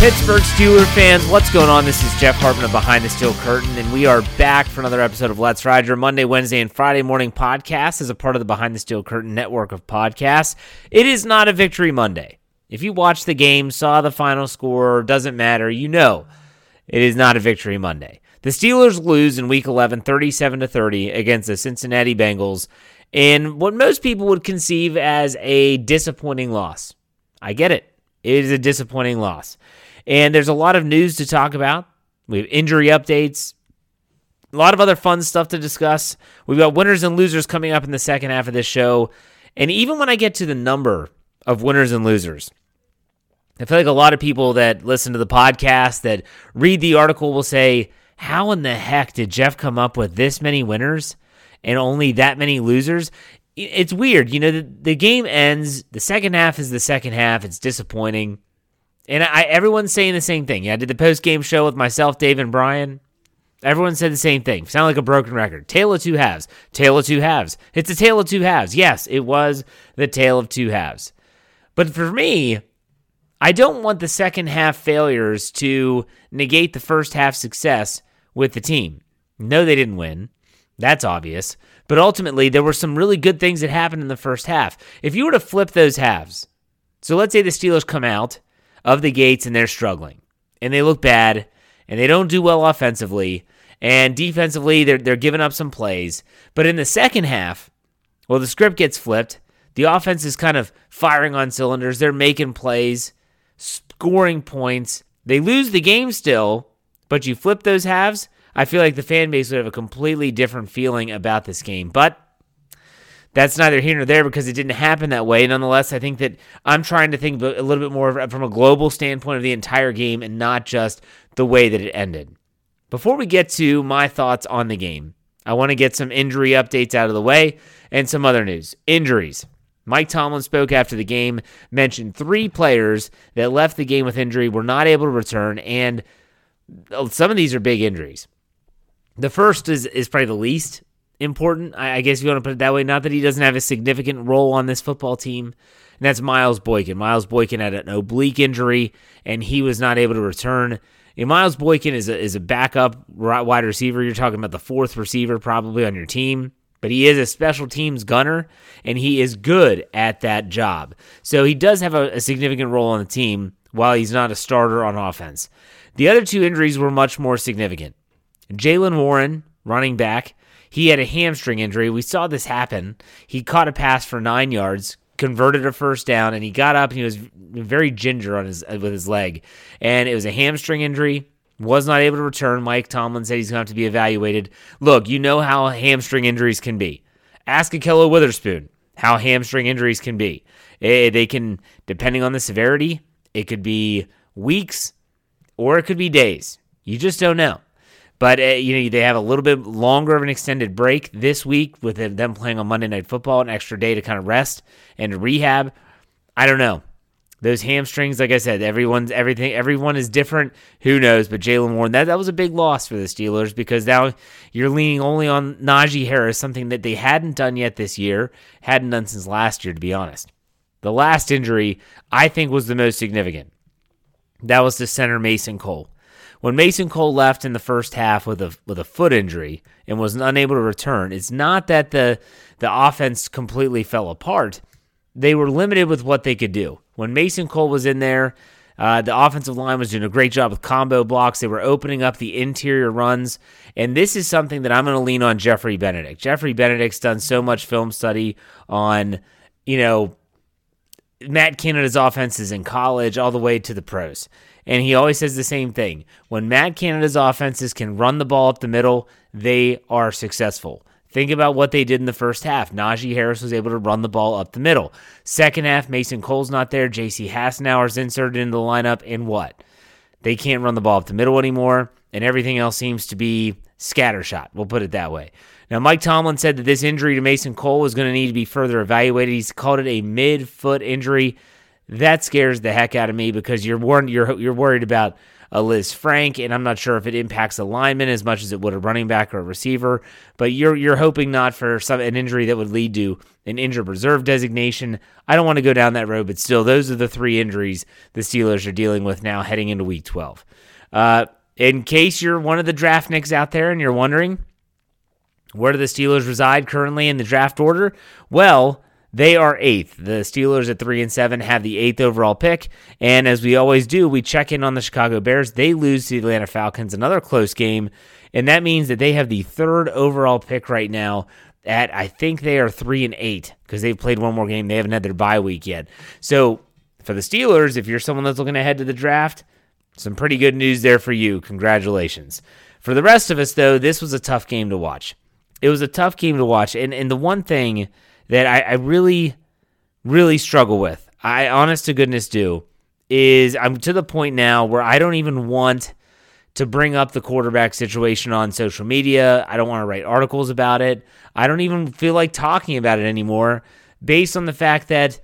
Pittsburgh Steeler fans, what's going on? This is Jeff Hartman of Behind the Steel Curtain, and we are back for another episode of Let's Ride, your Monday, Wednesday, and Friday morning podcast as a part of the Behind the Steel Curtain network of podcasts. It is not a victory Monday. If you watched the game, saw the final score, doesn't matter, you know it is not a victory Monday. The Steelers lose in week 11, 37 to 30 against the Cincinnati Bengals in what most people would conceive as a disappointing loss. I get it. It is a disappointing loss. And there's a lot of news to talk about. We have injury updates, a lot of other fun stuff to discuss. We've got winners and losers coming up in the second half of this show. And even when I get to the number of winners and losers, I feel like a lot of people that listen to the podcast, that read the article, will say, How in the heck did Jeff come up with this many winners and only that many losers? It's weird. You know, the, the game ends, the second half is the second half. It's disappointing. And I, everyone's saying the same thing. Yeah, I did the post game show with myself, Dave, and Brian. Everyone said the same thing. Sound like a broken record. Tale of two halves. Tale of two halves. It's a tale of two halves. Yes, it was the tale of two halves. But for me, I don't want the second half failures to negate the first half success with the team. No, they didn't win. That's obvious. But ultimately, there were some really good things that happened in the first half. If you were to flip those halves, so let's say the Steelers come out of the gates and they're struggling and they look bad and they don't do well offensively and defensively they're, they're giving up some plays. But in the second half, well, the script gets flipped. The offense is kind of firing on cylinders. They're making plays, scoring points. They lose the game still, but you flip those halves. I feel like the fan base would have a completely different feeling about this game. But that's neither here nor there because it didn't happen that way. Nonetheless, I think that I'm trying to think a little bit more from a global standpoint of the entire game and not just the way that it ended. Before we get to my thoughts on the game, I want to get some injury updates out of the way and some other news. Injuries. Mike Tomlin spoke after the game, mentioned three players that left the game with injury, were not able to return, and uh, some of these are big injuries. The first is, is probably the least important, I guess you want to put it that way. Not that he doesn't have a significant role on this football team, and that's Miles Boykin. Miles Boykin had an oblique injury, and he was not able to return. And Miles Boykin is a, is a backup wide receiver. You're talking about the fourth receiver probably on your team, but he is a special teams gunner, and he is good at that job. So he does have a, a significant role on the team while he's not a starter on offense. The other two injuries were much more significant. Jaylen Warren, running back, he had a hamstring injury. We saw this happen. He caught a pass for nine yards, converted a first down, and he got up and he was very ginger on his with his leg. And it was a hamstring injury. Was not able to return. Mike Tomlin said he's going to have to be evaluated. Look, you know how hamstring injuries can be. Ask Ahkello Witherspoon how hamstring injuries can be. Eh, they can, depending on the severity, it could be weeks or it could be days. You just don't know. But uh, you know they have a little bit longer of an extended break this week with them playing on Monday Night Football, an extra day to kind of rest and rehab. I don't know those hamstrings. Like I said, everyone's everything. Everyone is different. Who knows? But Jaylen Warren, that that was a big loss for the Steelers because now you're leaning only on Najee Harris, something that they hadn't done yet this year, hadn't done since last year, to be honest. The last injury I think was the most significant. That was the center Mason Cole. When Mason Cole left in the first half with a with a foot injury and was unable to return, it's not that the the offense completely fell apart. They were limited with what they could do. When Mason Cole was in there, uh, the offensive line was doing a great job with combo blocks. They were opening up the interior runs. And this is something that I'm going to lean on Jeffrey Benedict. Jeffrey Benedict's done so much film study on, you know, Matt Canada's offenses in college all the way to the pros. And he always says the same thing. When Matt Canada's offenses can run the ball up the middle, they are successful. Think about what they did in the first half. Najee Harris was able to run the ball up the middle. Second half, Mason Cole's not there. J.C. Hassenauer's inserted into the lineup, and what? They can't run the ball up the middle anymore, and everything else seems to be scattershot. We'll put it that way. Now, Mike Tomlin said that this injury to Mason Cole was going to need to be further evaluated. He's called it a mid foot injury that scares the heck out of me because you're worried, you're you're worried about a Lisfranc, and I'm not sure if it impacts a lineman as much as it would a running back or a receiver. But you're you're hoping not for some an injury that would lead to an injured reserve designation. I don't want to go down that road, but still, those are the three injuries the Steelers are dealing with now heading into Week 12. Uh, in case you're one of the draftniks out there and you're wondering where do the Steelers reside currently in the draft order, well. They are eighth. The Steelers at three and seven have the eighth overall pick. And as we always do, we check in on the Chicago Bears. They lose to the Atlanta Falcons, another close game. And that means that they have the third overall pick right now at I think they are three and eight because they've played one more game. They haven't had their bye week yet. So for the Steelers, if you're someone that's looking ahead to the draft, some pretty good news there for you. Congratulations. For the rest of us, though, this was a tough game to watch. It was a tough game to watch. And and the one thing that I, I really, really struggle with. I honest to goodness do is I'm to the point now where I don't even want to bring up the quarterback situation on social media. I don't want to write articles about it. I don't even feel like talking about it anymore based on the fact that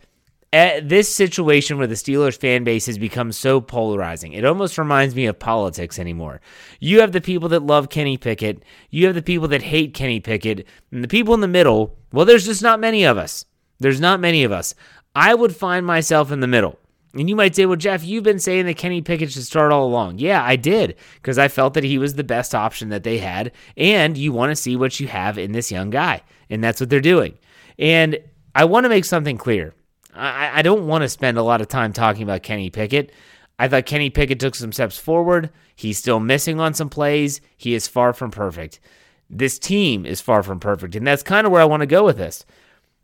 Eh, this situation where the Steelers fan base has become so polarizing. It almost reminds me of politics anymore. You have the people that love Kenny Pickett, you have the people that hate Kenny Pickett, and the people in the middle well, there's just not many of us. There's not many of us. I would find myself in the middle. And you might say, well, Jeff, you've been saying that Kenny Pickett should start all along. Yeah, I did, because I felt that he was the best option that they had. And you want to see what you have in this young guy. And that's what they're doing. And I want to make something clear. I, I don't want to spend a lot of time talking about Kenny Pickett. I thought Kenny Pickett took some steps forward. He's still missing on some plays. He is far from perfect. This team is far from perfect, and that's kind of where I want to go with this.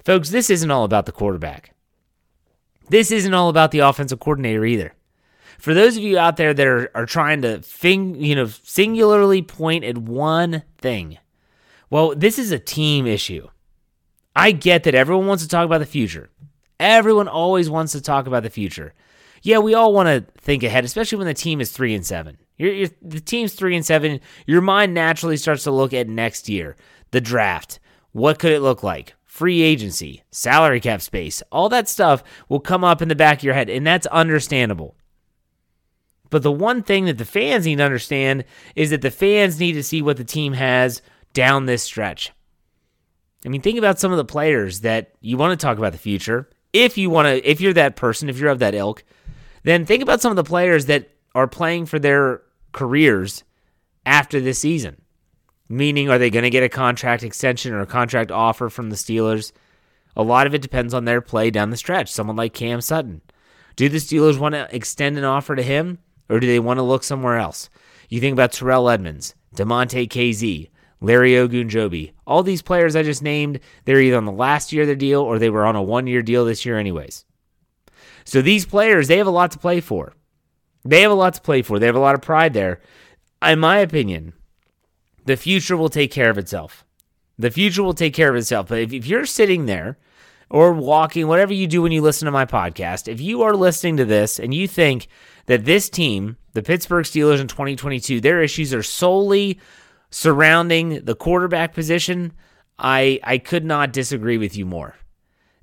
Folks, this isn't all about the quarterback. This isn't all about the offensive coordinator either. For those of you out there that are, are trying to fing, you know, singularly point at one thing, well, this is a team issue. I get that everyone wants to talk about the future. Everyone always wants to talk about the future. Yeah, we all want to think ahead, especially when the team is three and seven. You're, you're, the team's three and seven. Your mind naturally starts to look at next year, the draft. What could it look like? free agency, salary cap space, all that stuff will come up in the back of your head, and that's understandable. But the one thing that the fans need to understand is that the fans need to see what the team has down this stretch. I mean, think about some of the players that you want to talk about the future. If you want to, if you're that person, if you're of that ilk, then think about some of the players that are playing for their careers after this season. Meaning, are they going to get a contract extension or a contract offer from the Steelers? A lot of it depends on their play down the stretch. Someone like Cam Sutton. Do the Steelers want to extend an offer to him, or do they want to look somewhere else? You think about Terrell Edmunds, Damontae Kazee, Larry Ogunjobi. All these players I just named, they're either on the last year of their deal or they were on a one year deal this year, anyways. So these players, they have a lot to play for. They have a lot to play for. They have a lot of pride there. In my opinion, the future will take care of itself. The future will take care of itself. But if, if you're sitting there or walking, whatever you do when you listen to my podcast, if you are listening to this and you think that this team, the Pittsburgh Steelers in 2022, their issues are solely surrounding the quarterback position, I I could not disagree with you more.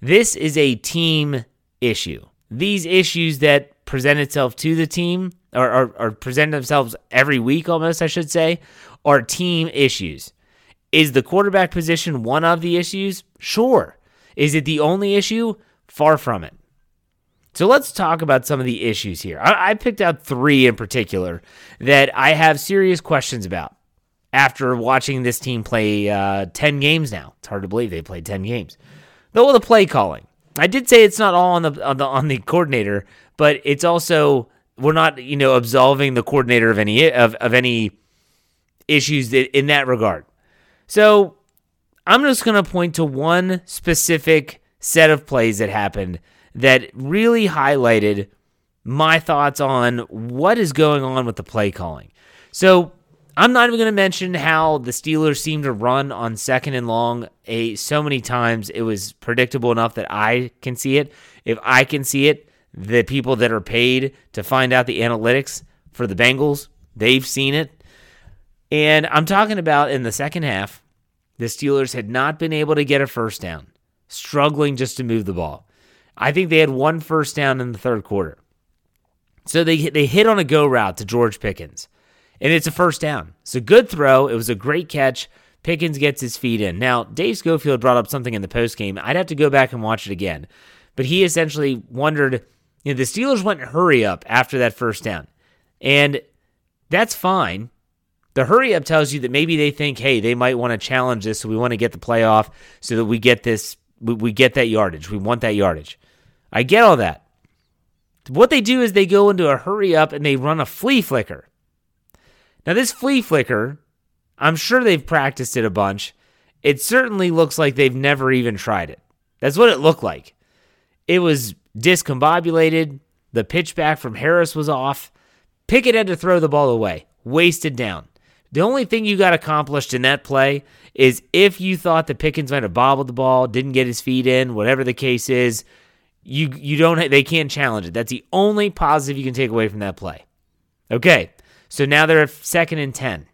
This is a team issue. These issues that present itself to the team or, or, or present themselves every week almost, I should say, are team issues. Is the quarterback position one of the issues? Sure. Is it the only issue? Far from it. So let's talk about some of the issues here. I, I picked out three in particular that I have serious questions about after watching this team play uh, 10 games now. It's hard to believe they played 10 games. Though the play calling. I did say it's not all on the on the on the coordinator, but it's also we're not, you know, absolving the coordinator of any of, of any issues that, in that regard. So, I'm just going to point to one specific set of plays that happened that really highlighted my thoughts on what is going on with the play calling. So, I'm not even going to mention how the Steelers seem to run on second and long a so many times. It was predictable enough that I can see it. If I can see it, the people that are paid to find out the analytics for the Bengals, they've seen it. And I'm talking about in the second half, the Steelers had not been able to get a first down, struggling just to move the ball. I think they had one first down in the third quarter. So they they hit on a go route to George Pickens and it's a first down. It's a good throw. It was a great catch. Pickens gets his feet in. Now, Dave Schofield brought up something in the post game. I'd have to go back and watch it again. But he essentially wondered, you know, the Steelers went hurry up after that first down. And that's fine. The hurry up tells you that maybe they think, hey, they might want to challenge this, so we want to get the playoff so that we get this, we, we get that yardage. We want that yardage. I get all that. What they do is they go into a hurry up and they run a flea flicker. Now, this flea flicker, I'm sure they've practiced it a bunch. It certainly looks like they've never even tried it. That's what it looked like. It was discombobulated. The pitch back from Harris was off. Pickett had to throw the ball away, wasted down. The only thing you got accomplished in that play is if you thought that Pickens might have bobbled the ball, didn't get his feet in, whatever the case is, you you don't they can't challenge it. That's the only positive you can take away from that play. Okay, so now they're at second and 10.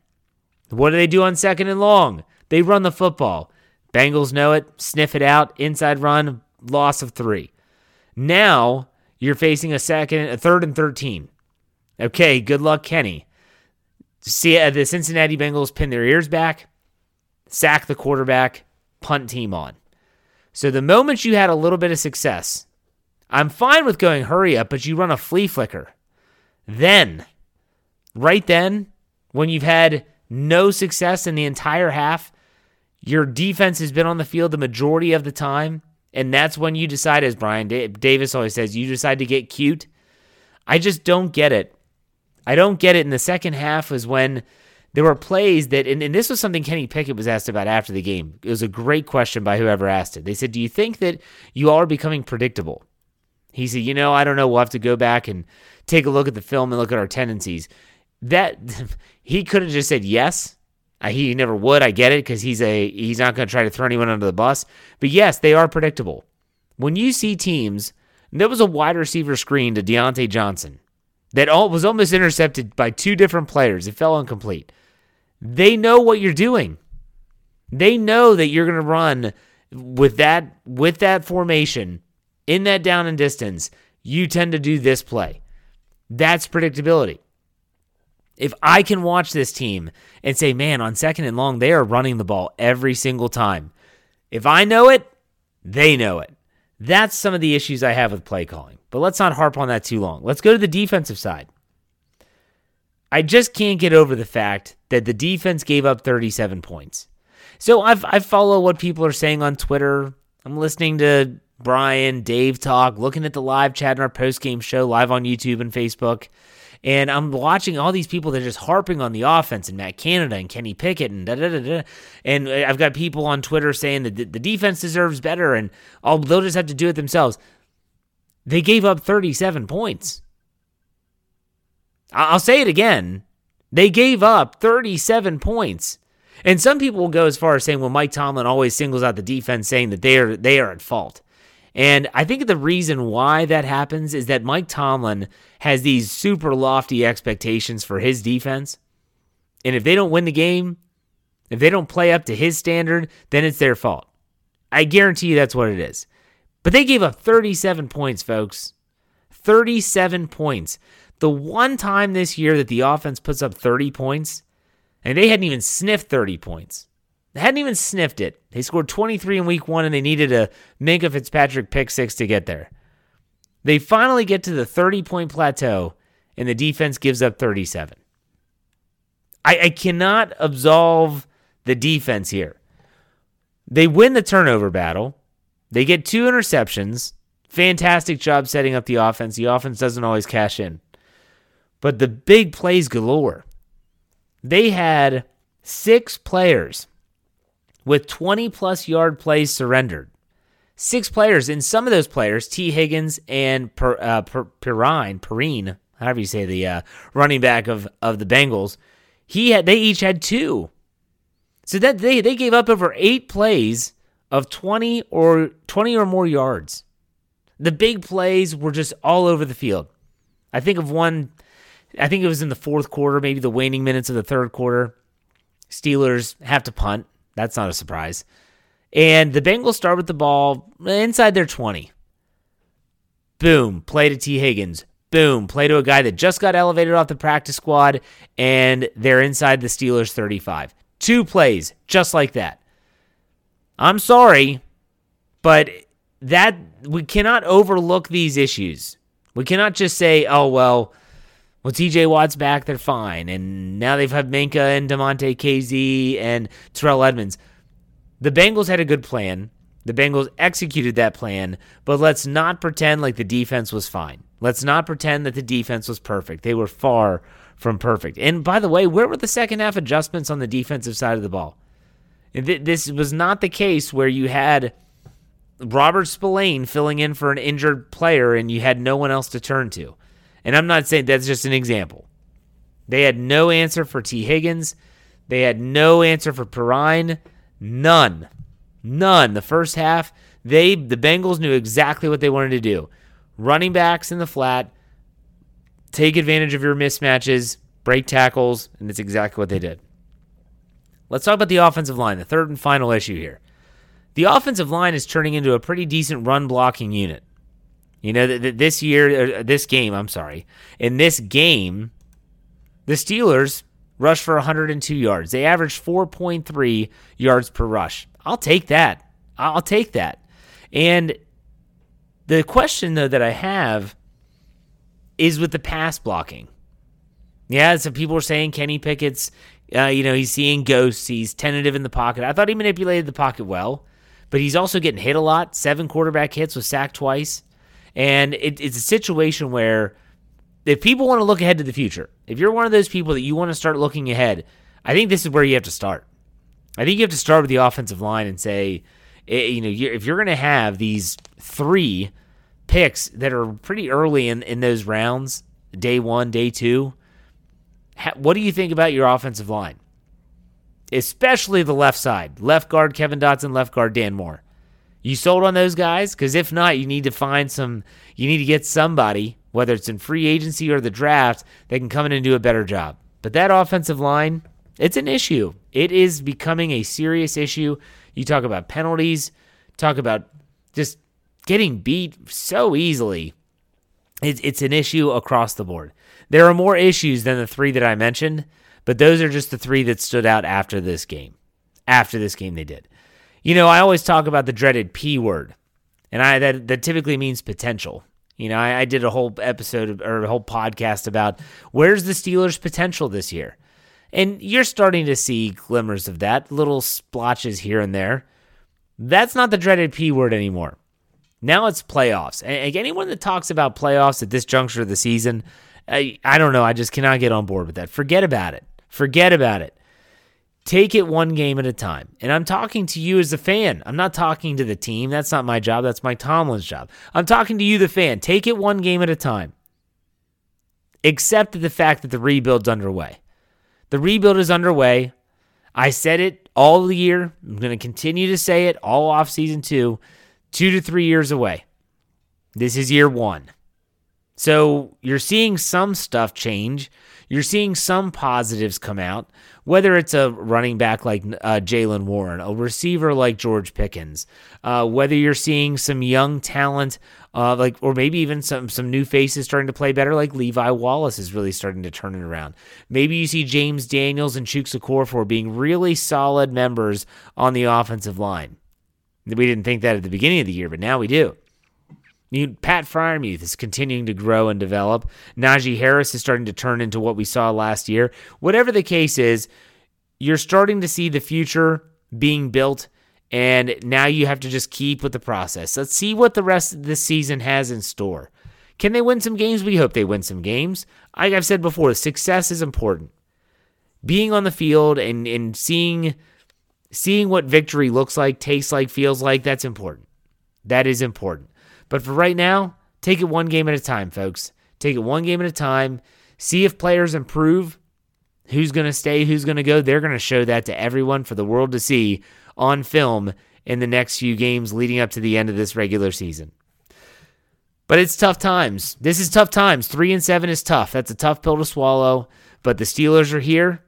What do they do on second and long? They run the football. Bengals know it, sniff it out, inside run, loss of three. Now you're facing a second, a third and 13. Okay, good luck, Kenny. See, uh, the Cincinnati Bengals pin their ears back, sack the quarterback, punt team on. So the moment you had a little bit of success, I'm fine with going hurry up, but you run a flea flicker. Then right then, when you've had no success in the entire half, your defense has been on the field the majority of the time, and that's when you decide, as Brian Davis always says, you decide to get cute. I just don't get it. I don't get it. In the second half was when there were plays that, and, and, this was something Kenny Pickett was asked about after the game. It was a great question by whoever asked it. They said, Do you think that you all are becoming predictable? He said, You know, I don't know. We'll have to go back and take a look at the film and look at our tendencies that he could have just said yes. He never would. I get it because he's a he's not going to try to throw anyone under the bus. But yes, they are predictable. When you see teams, there was a wide receiver screen to Diontae Johnson that all, was almost intercepted by two different players. It fell incomplete. They know what you're doing. They know that you're going to run with that with that formation in that down and distance, you tend to do this play. That's predictability. If I can watch this team and say, man, on second and long, they are running the ball every single time. If I know it, they know it. That's some of the issues I have with play calling. But let's not harp on that too long. Let's go to the defensive side. I just can't get over the fact that the defense gave up 37 points. So I've I follow what people are saying on Twitter. I'm listening to Brian, Dave talk, looking at the live chat in our post game show live on YouTube and Facebook. And I'm watching all these people that are just harping on the offense and Matt Canada and Kenny Pickett and da da da da. And I've got people on Twitter saying that the defense deserves better and all they'll just have to do it themselves. They gave up 37 points. I'll say it again. They gave up 37 points. And some people will go as far as saying, well, Mike Tomlin always singles out the defense, saying that they are they are at fault. And I think the reason why that happens is that Mike Tomlin has these super lofty expectations for his defense. And if they don't win the game, if they don't play up to his standard, then it's their fault. I guarantee you that's what it is. But they gave up 37 points, folks. 37 points. The one time this year that the offense puts up 30 points, and they hadn't even sniffed 30 points. They hadn't even sniffed it. They scored 23 in week one, and they needed a Minkah Fitzpatrick pick six to get there. They finally get to the 30 point plateau, and the defense gives up 37. I, I cannot absolve the defense here. They win the turnover battle. They get two interceptions. Fantastic job setting up the offense. The offense doesn't always cash in. But the big plays galore. They had six players with 20 plus yard plays surrendered. Six players, and some of those players, Tee Higgins and per, uh, per, Perine, Perine, however you say the uh, running back of, of the Bengals, he had they each had two. So that they they gave up over eight plays of 20 or 20 or more yards. The big plays were just all over the field. I think of one I think it was in the fourth quarter, maybe the waning minutes of the third quarter. Steelers have to punt. That's not a surprise. And the Bengals start with the ball inside their 20. Boom, play to Tee Higgins. Boom, play to a guy that just got elevated off the practice squad, and they're inside the Steelers 35. Two plays, just like that. I'm sorry, but that we cannot overlook these issues. We cannot just say, oh, well, well, TJ Watt's back, they're fine. And now they've had Minkah and Damontae Kazee and Terrell Edmunds. The Bengals had a good plan. The Bengals executed that plan, but let's not pretend like the defense was fine. Let's not pretend that the defense was perfect. They were far from perfect. And by the way, where were the second half adjustments on the defensive side of the ball? This was not the case where you had Robert Spillane filling in for an injured player and you had no one else to turn to. And I'm not saying that's just an example. They had no answer for Tee Higgins. They had no answer for Perine. None. None. The first half, they the Bengals knew exactly what they wanted to do. Running backs in the flat, take advantage of your mismatches, break tackles, and that's exactly what they did. Let's talk about the offensive line, the third and final issue here. The offensive line is turning into a pretty decent run blocking unit. You know, th- th- this year, uh, this game, I'm sorry, in this game, the Steelers rushed for 102 yards. They averaged 4.3 yards per rush. I'll take that. I'll take that. And the question, though, that I have is with the pass blocking. Yeah, some people are saying Kenny Pickett's, uh, you know, he's seeing ghosts. He's tentative in the pocket. I thought he manipulated the pocket well, but he's also getting hit a lot. Seven quarterback hits, was sacked twice. And it, it's a situation where if people want to look ahead to the future, if you're one of those people that you want to start looking ahead, I think this is where you have to start. I think you have to start with the offensive line and say, eh, you know, if you're going to have these three picks that are pretty early in, in those rounds, day one, day two, what do you think about your offensive line? Especially the left side. Left guard Kevin Dotson, left guard Dan Moore. You sold on those guys? Because if not, you need to find some, you need to get somebody, whether it's in free agency or the draft, that can come in and do a better job. But that offensive line, it's an issue. It is becoming a serious issue. You talk about penalties, talk about just getting beat so easily. It's, it's an issue across the board. There are more issues than the three that I mentioned, but those are just the three that stood out after this game. After this game, they did. You know, I always talk about the dreaded P word, and I that that typically means potential. You know, I, I did a whole episode or a whole podcast about where's the Steelers' potential this year, and you're starting to see glimmers of that, little splotches here and there. That's not the dreaded P word anymore. Now it's playoffs. And anyone that talks about playoffs at this juncture of the season, I, I don't know. I just cannot get on board with that. Forget about it. Forget about it. Take it one game at a time. And I'm talking to you as a fan. I'm not talking to the team. That's not my job. That's Mike Tomlin's job. I'm talking to you, the fan. Take it one game at a time. Accept the fact that the rebuild's underway. The rebuild is underway. I said it all the year. I'm going to continue to say it all off season two. Two to three years away. This is year one. So you're seeing some stuff change. You're seeing some positives come out, whether it's a running back like uh, Jaylen Warren, a receiver like George Pickens, uh, whether you're seeing some young talent, uh, like or maybe even some some new faces starting to play better, like Levi Wallace is really starting to turn it around. Maybe you see James Daniels and Chuks Okorafor being really solid members on the offensive line. We didn't think that at the beginning of the year, but now we do. Pat Freiermuth is continuing to grow and develop. Najee Harris is starting to turn into what we saw last year. Whatever the case is, you're starting to see the future being built, and now you have to just keep with the process. Let's see what the rest of the season has in store. Can they win some games? We hope they win some games. Like I've said before, success is important. Being on the field and, and seeing seeing what victory looks like, tastes like, feels like, that's important. That is important. But for right now, take it one game at a time, folks. Take it one game at a time. See if players improve. Who's going to stay? Who's going to go? They're going to show that to everyone for the world to see on film in the next few games leading up to the end of this regular season. But it's tough times. This is tough times. Three and seven is tough. That's a tough pill to swallow. But the Steelers are here.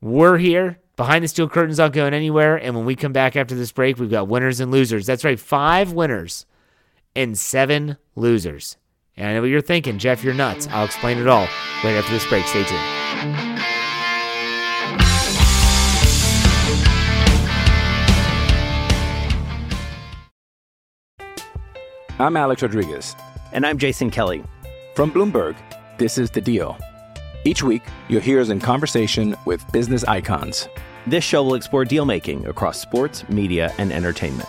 We're here. Behind the steel curtain's not going anywhere. And when we come back after this break, we've got winners and losers. That's right, five winners and seven losers. And I know what you're thinking, Jeff, you're nuts. I'll explain it all right after this break. Stay tuned. I'm Alex Rodriguez. And I'm Jason Kelly. From Bloomberg, this is The Deal. Each week, you'll hear us in conversation with business icons. This show will explore deal making across sports, media, and entertainment.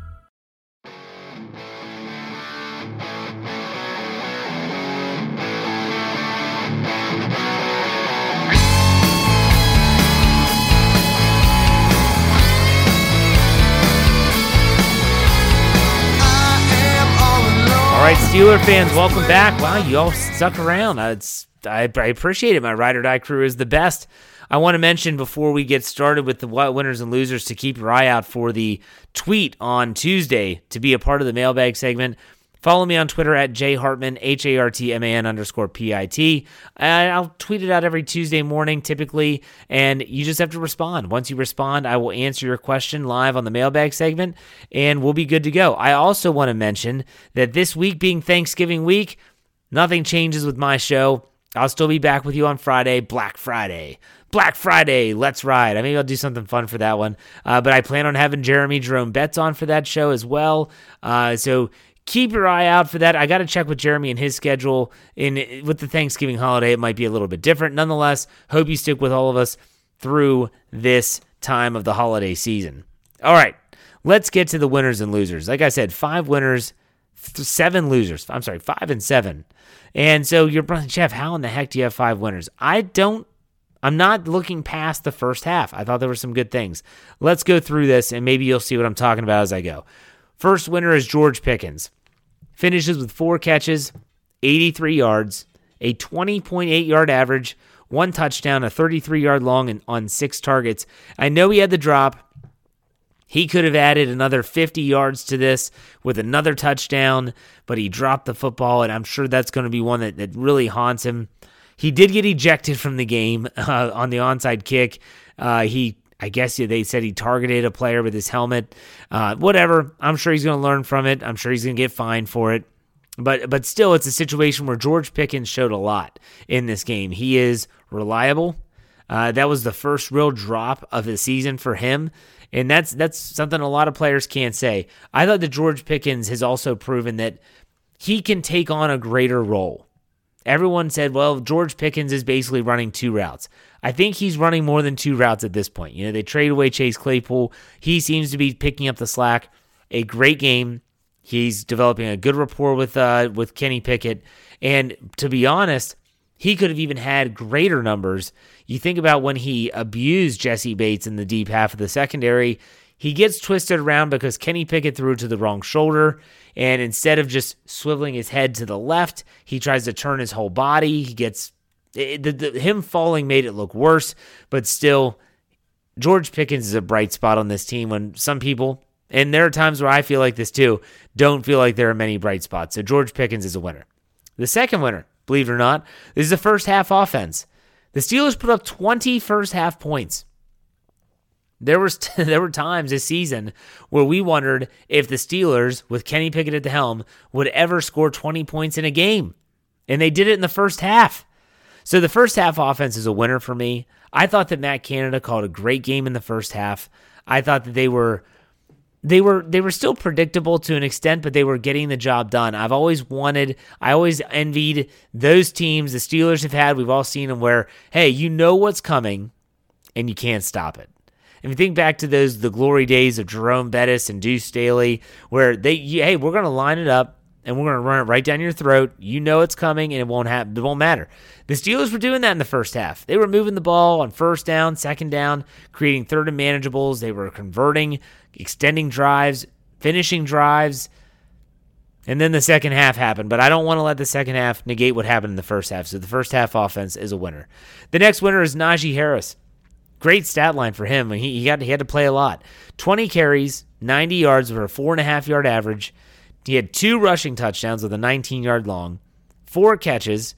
Steeler fans, welcome back. Wow, you all stuck around. Uh, It's, I, I appreciate it. My ride or die crew is the best. I want to mention before we get started with the what winners and losers to keep your eye out for the tweet on Tuesday to be a part of the mailbag segment. Follow me on Twitter at jhartman, H A R T M A N underscore P I T. I'll tweet it out every Tuesday morning typically, and you just have to respond. Once you respond, I will answer your question live on the mailbag segment, and we'll be good to go. I also want to mention that this week being Thanksgiving week, nothing changes with my show. I'll still be back with you on Friday, Black Friday. Black Friday, let's ride. I maybe I'll do something fun for that one. Uh, but I plan on having Jeremy Jerome Betts on for that show as well. Uh, so keep your eye out for that. I got to check with Jeremy and his schedule. In with the Thanksgiving holiday, it might be a little bit different. Nonetheless, hope you stick with all of us through this time of the holiday season. All right, let's get to the winners and losers. Like I said, five winners, seven losers. I'm sorry, five and seven. And so you're Jeff, how in the heck do you have five winners? I don't I'm not looking past the first half. I thought there were some good things. Let's go through this and maybe you'll see what I'm talking about as I go. First winner is George Pickens. Finishes with four catches, 83 yards, a 20.8 yard average, one touchdown, a 33 yard long, and on six targets. I know he had the drop. He could have added another 50 yards to this with another touchdown, but he dropped the football, and I'm sure that's going to be one that, that really haunts him. He did get ejected from the game uh, on the onside kick. Uh, he, I guess they said he targeted a player with his helmet. Uh, whatever. I'm sure he's going to learn from it. I'm sure he's going to get fined for it. But but still, it's a situation where George Pickens showed a lot in this game. He is reliable. Uh, that was the first real drop of the season for him. And that's that's something a lot of players can't say. I thought that George Pickens has also proven that he can take on a greater role. Everyone said, well, George Pickens is basically running two routes. I think he's running more than two routes at this point. You know, they trade away Chase Claypool. He seems to be picking up the slack. A great game. He's developing a good rapport with uh, with Kenny Pickett. And to be honest, he could have even had greater numbers. You think about when he abused Jessie Bates in the deep half of the secondary, he gets twisted around because Kenny Pickett threw to the wrong shoulder. And instead of just swiveling his head to the left, he tries to turn his whole body. He gets it, the, the, him falling made it look worse, but still, George Pickens is a bright spot on this team when some people, and there are times where I feel like this too, don't feel like there are many bright spots. So George Pickens is a winner. The second winner, believe it or not. Is the first half offense. The Steelers put up 20 first half points. There was t- there were times this season where we wondered if the Steelers, with Kenny Pickett at the helm, would ever score 20 points in a game. And they did it in the first half. So the first half offense is a winner for me. I thought that Matt Canada called a great game in the first half. I thought that they were they were they were still predictable to an extent, but they were getting the job done. I've always wanted, I always envied those teams the Steelers have had. We've all seen them where, hey, you know what's coming, and you can't stop it. If you think back to those the glory days of Jerome Bettis and Deuce Staley, where they, hey, we're going to line it up and we're going to run it right down your throat. You know it's coming, and it won't happen. It won't matter. The Steelers were doing that in the first half. They were moving the ball on first down, second down, creating third and manageables. They were converting, extending drives, finishing drives. And then the second half happened, but I don't want to let the second half negate what happened in the first half. So the first half offense is a winner. The next winner is Najee Harris. Great stat line for him. He, he got he had to play a lot. 20 carries, 90 yards for a four and a half yard average. He had two rushing touchdowns with a 19 yard long, four catches,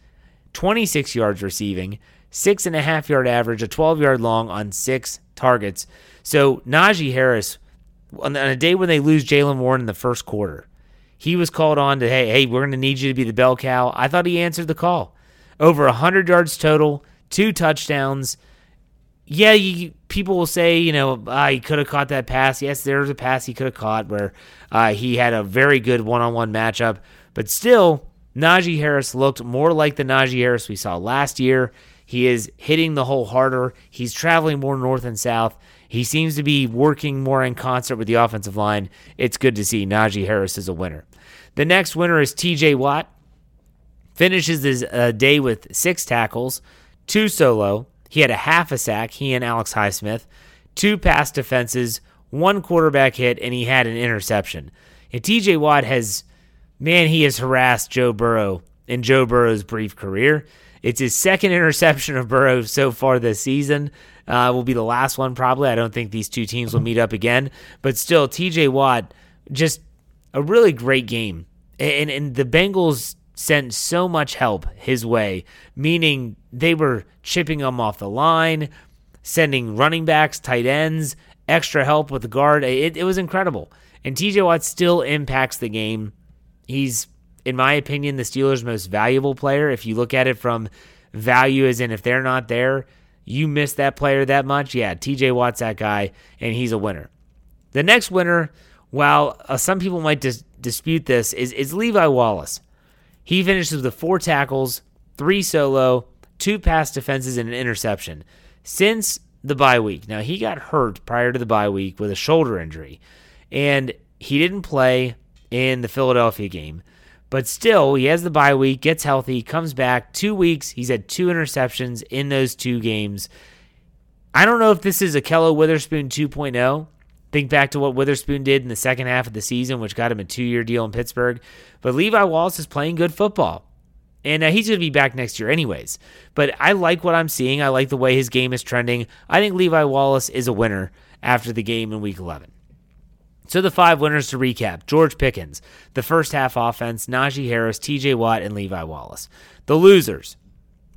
26 yards receiving, six and a half yard average, a 12 yard long on six targets. So Najee Harris, on a day when they lose Jaylen Warren in the first quarter, he was called on to, hey, hey, we're going to need you to be the bell cow. I thought he answered the call. Over 100 yards total, two touchdowns. Yeah, you, people will say, you know, uh, he could have caught that pass. Yes, there was a pass he could have caught where uh, he had a very good one on one matchup. But still, Najee Harris looked more like the Najee Harris we saw last year. He is hitting the hole harder. He's traveling more north and south. He seems to be working more in concert with the offensive line. It's good to see Najee Harris is a winner. The next winner is TJ Watt. Finishes his uh, day with six tackles, two solo. He had a half a sack, he and Alex Highsmith, two pass defenses, one quarterback hit, and he had an interception. And TJ Watt has, man, he has harassed Joe Burrow in Joe Burrow's brief career. It's his second interception of Burrow so far this season. Uh, will be the last one probably. I don't think these two teams will meet up again. But still, TJ Watt just a really great game, and and the Bengals sent so much help his way, meaning they were chipping him off the line, sending running backs, tight ends, extra help with the guard. It, it was incredible. And TJ Watt still impacts the game. He's, in my opinion, the Steelers' most valuable player. If you look at it from value, as in if they're not there, you miss that player that much. Yeah, TJ Watt's that guy, and he's a winner. The next winner, while uh, some people might dis- dispute this, is, is Levi Wallace. He finishes with four tackles, three solo, two pass defenses, and an interception. Since the bye week, now he got hurt prior to the bye week with a shoulder injury. And he didn't play in the Philadelphia game, but still, he has the bye week, gets healthy, comes back two weeks. He's had two interceptions in those two games. I don't know if this is Ahkello Witherspoon 2.0. Think back to what Witherspoon did in the second half of the season, which got him a two year deal in Pittsburgh. But Levi Wallace is playing good football. And uh, he's going to be back next year, anyways. But I like what I'm seeing. I like the way his game is trending. I think Levi Wallace is a winner after the game in week 11. So the five winners to recap George Pickens, the first half offense, Najee Harris, TJ Watt, and Levi Wallace. The losers,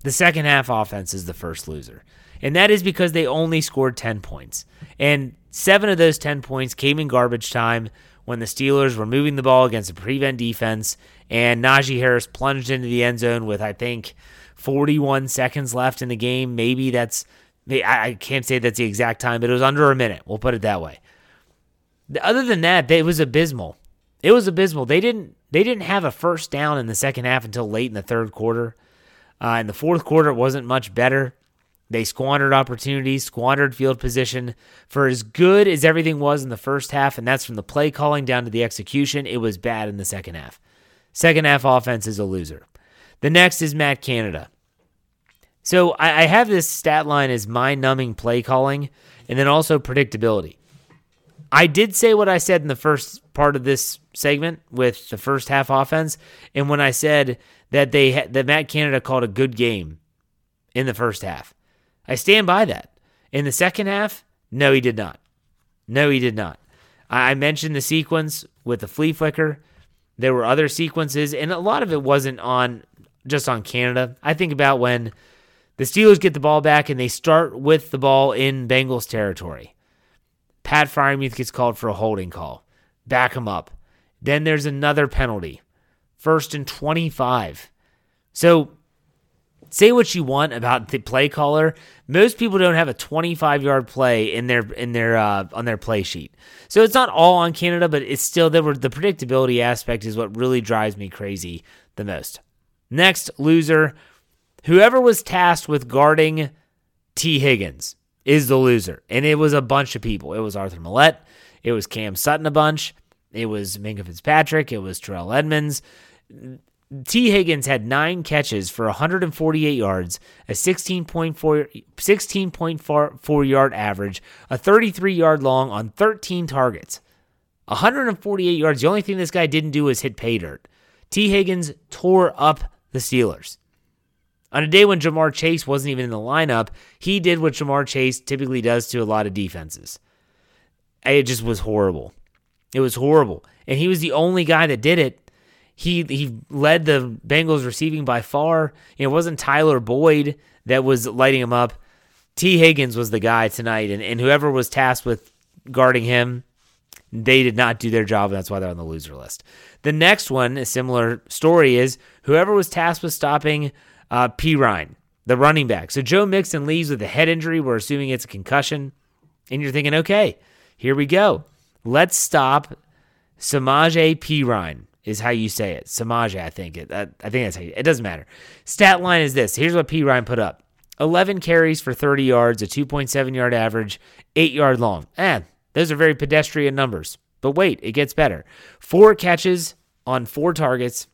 the second half offense is the first loser. And that is because they only scored 10 points. And seven of those 10 points came in garbage time when the Steelers were moving the ball against a prevent defense. And Najee Harris plunged into the end zone with, I think, 41 seconds left in the game. Maybe that's, I can't say that's the exact time, but it was under a minute. We'll put it that way. Other than that, it was abysmal. It was abysmal. They didn't they didn't have a first down in the second half until late in the third quarter. Uh, in the fourth quarter, it wasn't much better. They squandered opportunities, squandered field position. For as good as everything was in the first half, and that's from the play calling down to the execution, it was bad in the second half. Second half offense is a loser. The next is Matt Canada. So I, I have this stat line as mind numbing play calling and then also predictability. I did say what I said in the first part of this segment with the first half offense, and when I said that they ha- that Matt Canada called a good game in the first half, I stand by that. In the second half, no, he did not. No, he did not. I mentioned the sequence with the flea flicker. There were other sequences, and a lot of it wasn't on just on Canada. I think about when the Steelers get the ball back and they start with the ball in Bengals territory. Pat Freiermuth gets called for a holding call. Back him up. Then there's another penalty. First and 25. So say what you want about the play caller. Most people don't have a 25 yard play in their in their uh, on their play sheet. So it's not all on Canada, but it's still were the predictability aspect is what really drives me crazy the most. Next loser, whoever was tasked with guarding Tee Higgins is the loser, and it was a bunch of people. It was Arthur Maulet, it was Cam Sutton a bunch, it was Minkah Fitzpatrick, it was Terrell Edmunds. Tee Higgins had nine catches for 148 yards, a 16.4 16.4 yard average, a 33 yard long on 13 targets. 148 yards. The only thing this guy didn't do was hit pay dirt. Tee Higgins tore up the Steelers. On a day when Ja'Marr Chase wasn't even in the lineup, he did what Ja'Marr Chase typically does to a lot of defenses. It just was horrible. It was horrible. And he was the only guy that did it he he led the Bengals receiving by far. It wasn't Tyler Boyd that was lighting him up. Tee Higgins was the guy tonight, and, and whoever was tasked with guarding him, they did not do their job, and that's why they're on the loser list. The next one, a similar story, is whoever was tasked with stopping uh, Perine, the running back. So Joe Mixon leaves with a head injury. We're assuming it's a concussion, and you're thinking, okay, here we go. Let's stop Samaje Perine is how you say it. Samaje, I think it. I, I think that's how you, it doesn't matter. Stat line is this. Here's what Perine put up: 11 carries for 30 yards, a 2.7 yard average, eight yard long. Eh, those are very pedestrian numbers. But wait, it gets better. Four catches on four targets,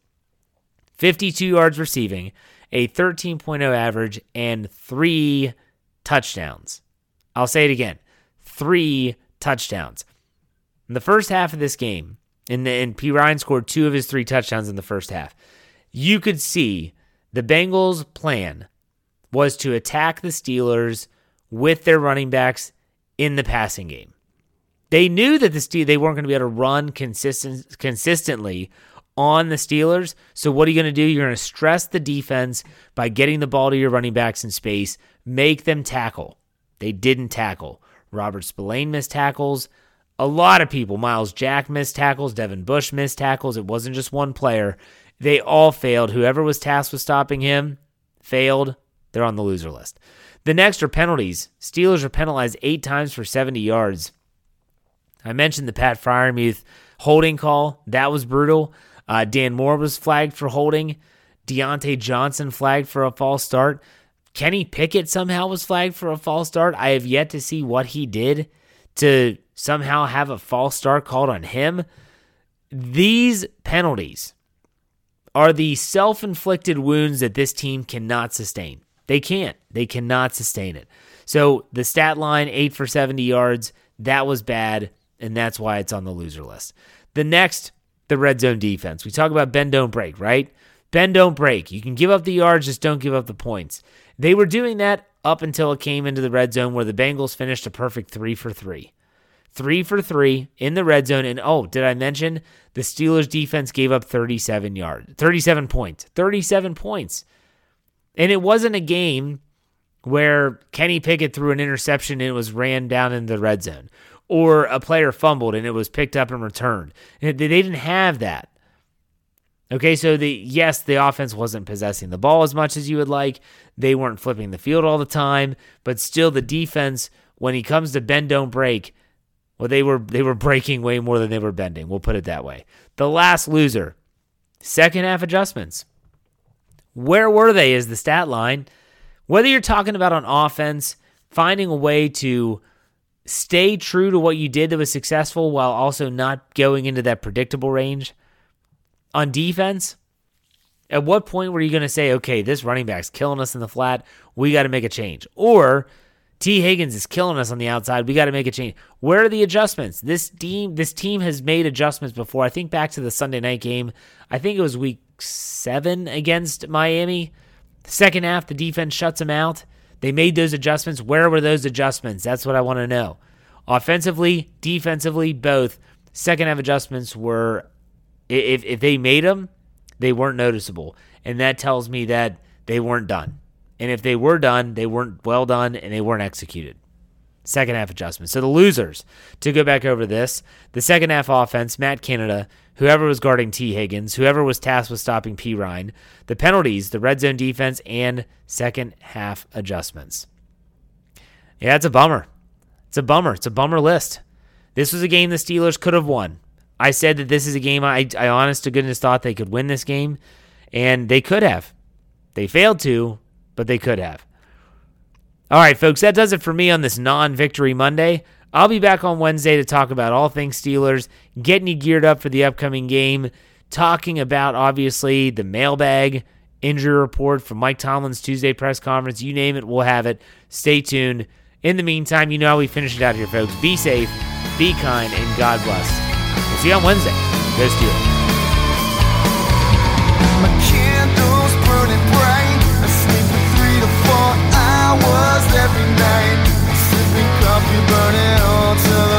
52 yards receiving, a 13.0 average, and three touchdowns. I'll say it again: three touchdowns. In the first half of this game, and, and Perine scored two of his three touchdowns in the first half. You could see the Bengals' plan was to attack the Steelers with their running backs in the passing game. They knew that the Ste- they weren't going to be able to run consistent consistently on the Steelers. So what are you going to do? You're going to stress the defense by getting the ball to your running backs in space, make them tackle. They didn't tackle. Robert Spillane missed tackles. A lot of people, Myles Jack missed tackles, Devin Bush missed tackles. It wasn't just one player. They all failed. Whoever was tasked with stopping him failed. They're on the loser list. The next are penalties. Steelers are penalized eight times for 70 yards. I mentioned the Pat Freiermuth holding call. That was brutal. Uh, Dan Moore was flagged for holding. Diontae Johnson flagged for a false start. Kenny Pickett somehow was flagged for a false start. I have yet to see what he did to somehow have a false start called on him. These penalties are the self inflicted wounds that this team cannot sustain. They can't. They cannot sustain it. So the stat line, eight for 70 yards, that was bad, and that's why it's on the loser list. The next, the red zone defense. We talk about bend, don't break, right? Bend, don't break. You can give up the yards, just don't give up the points. They were doing that up until it came into the red zone where the Bengals finished a perfect three for three. Three for three in the red zone. And oh, did I mention the Steelers defense gave up 37 yards, 37 points, 37 points. And it wasn't a game where Kenny Pickett threw an interception and it was ran down in the red zone, or a player fumbled and it was picked up and returned. They didn't have that. Okay, so the yes, the offense wasn't possessing the ball as much as you would like. They weren't flipping the field all the time, but still the defense, when he comes to bend don't break, well, they were they were breaking way more than they were bending. We'll put it that way. The last loser, second half adjustments. Where were they? Is the stat line? Whether you're talking about on offense, finding a way to stay true to what you did that was successful while also not going into that predictable range. On defense, at what point were you going to say, okay, this running back's killing us in the flat. We got to make a change. Or Tee Higgins is killing us on the outside. We got to make a change. Where are the adjustments? This team, this team has made adjustments before. I think back to the Sunday night game. I think it was week seven against Miami. Second half, the defense shuts them out. They made those adjustments. Where were those adjustments? That's what I want to know. Offensively, defensively, both. Second half adjustments were, if, if they made them, they weren't noticeable. And that tells me that they weren't done. And if they were done, they weren't well done and they weren't executed. Second half adjustments. So the losers, to go back over this, the second half offense, Matt Canada, whoever was guarding Tee Higgins, whoever was tasked with stopping Perine, the penalties, the red zone defense, and second half adjustments. Yeah, it's a bummer. It's a bummer. It's a bummer list. This was a game the Steelers could have won. I said that this is a game I, I honest to goodness thought they could win this game, and they could have. They failed to, but they could have. All right, folks, that does it for me on this non victory Monday. I'll be back on Wednesday to talk about all things Steelers, getting you geared up for the upcoming game, talking about obviously the mailbag injury report from Mike Tomlin's Tuesday press conference. You name it, we'll have it. Stay tuned. In the meantime, you know how we finish it out here, folks. Be safe, be kind, and God bless. We'll see you on Wednesday. Go Steelers. every night, sipping coffee, burning all till.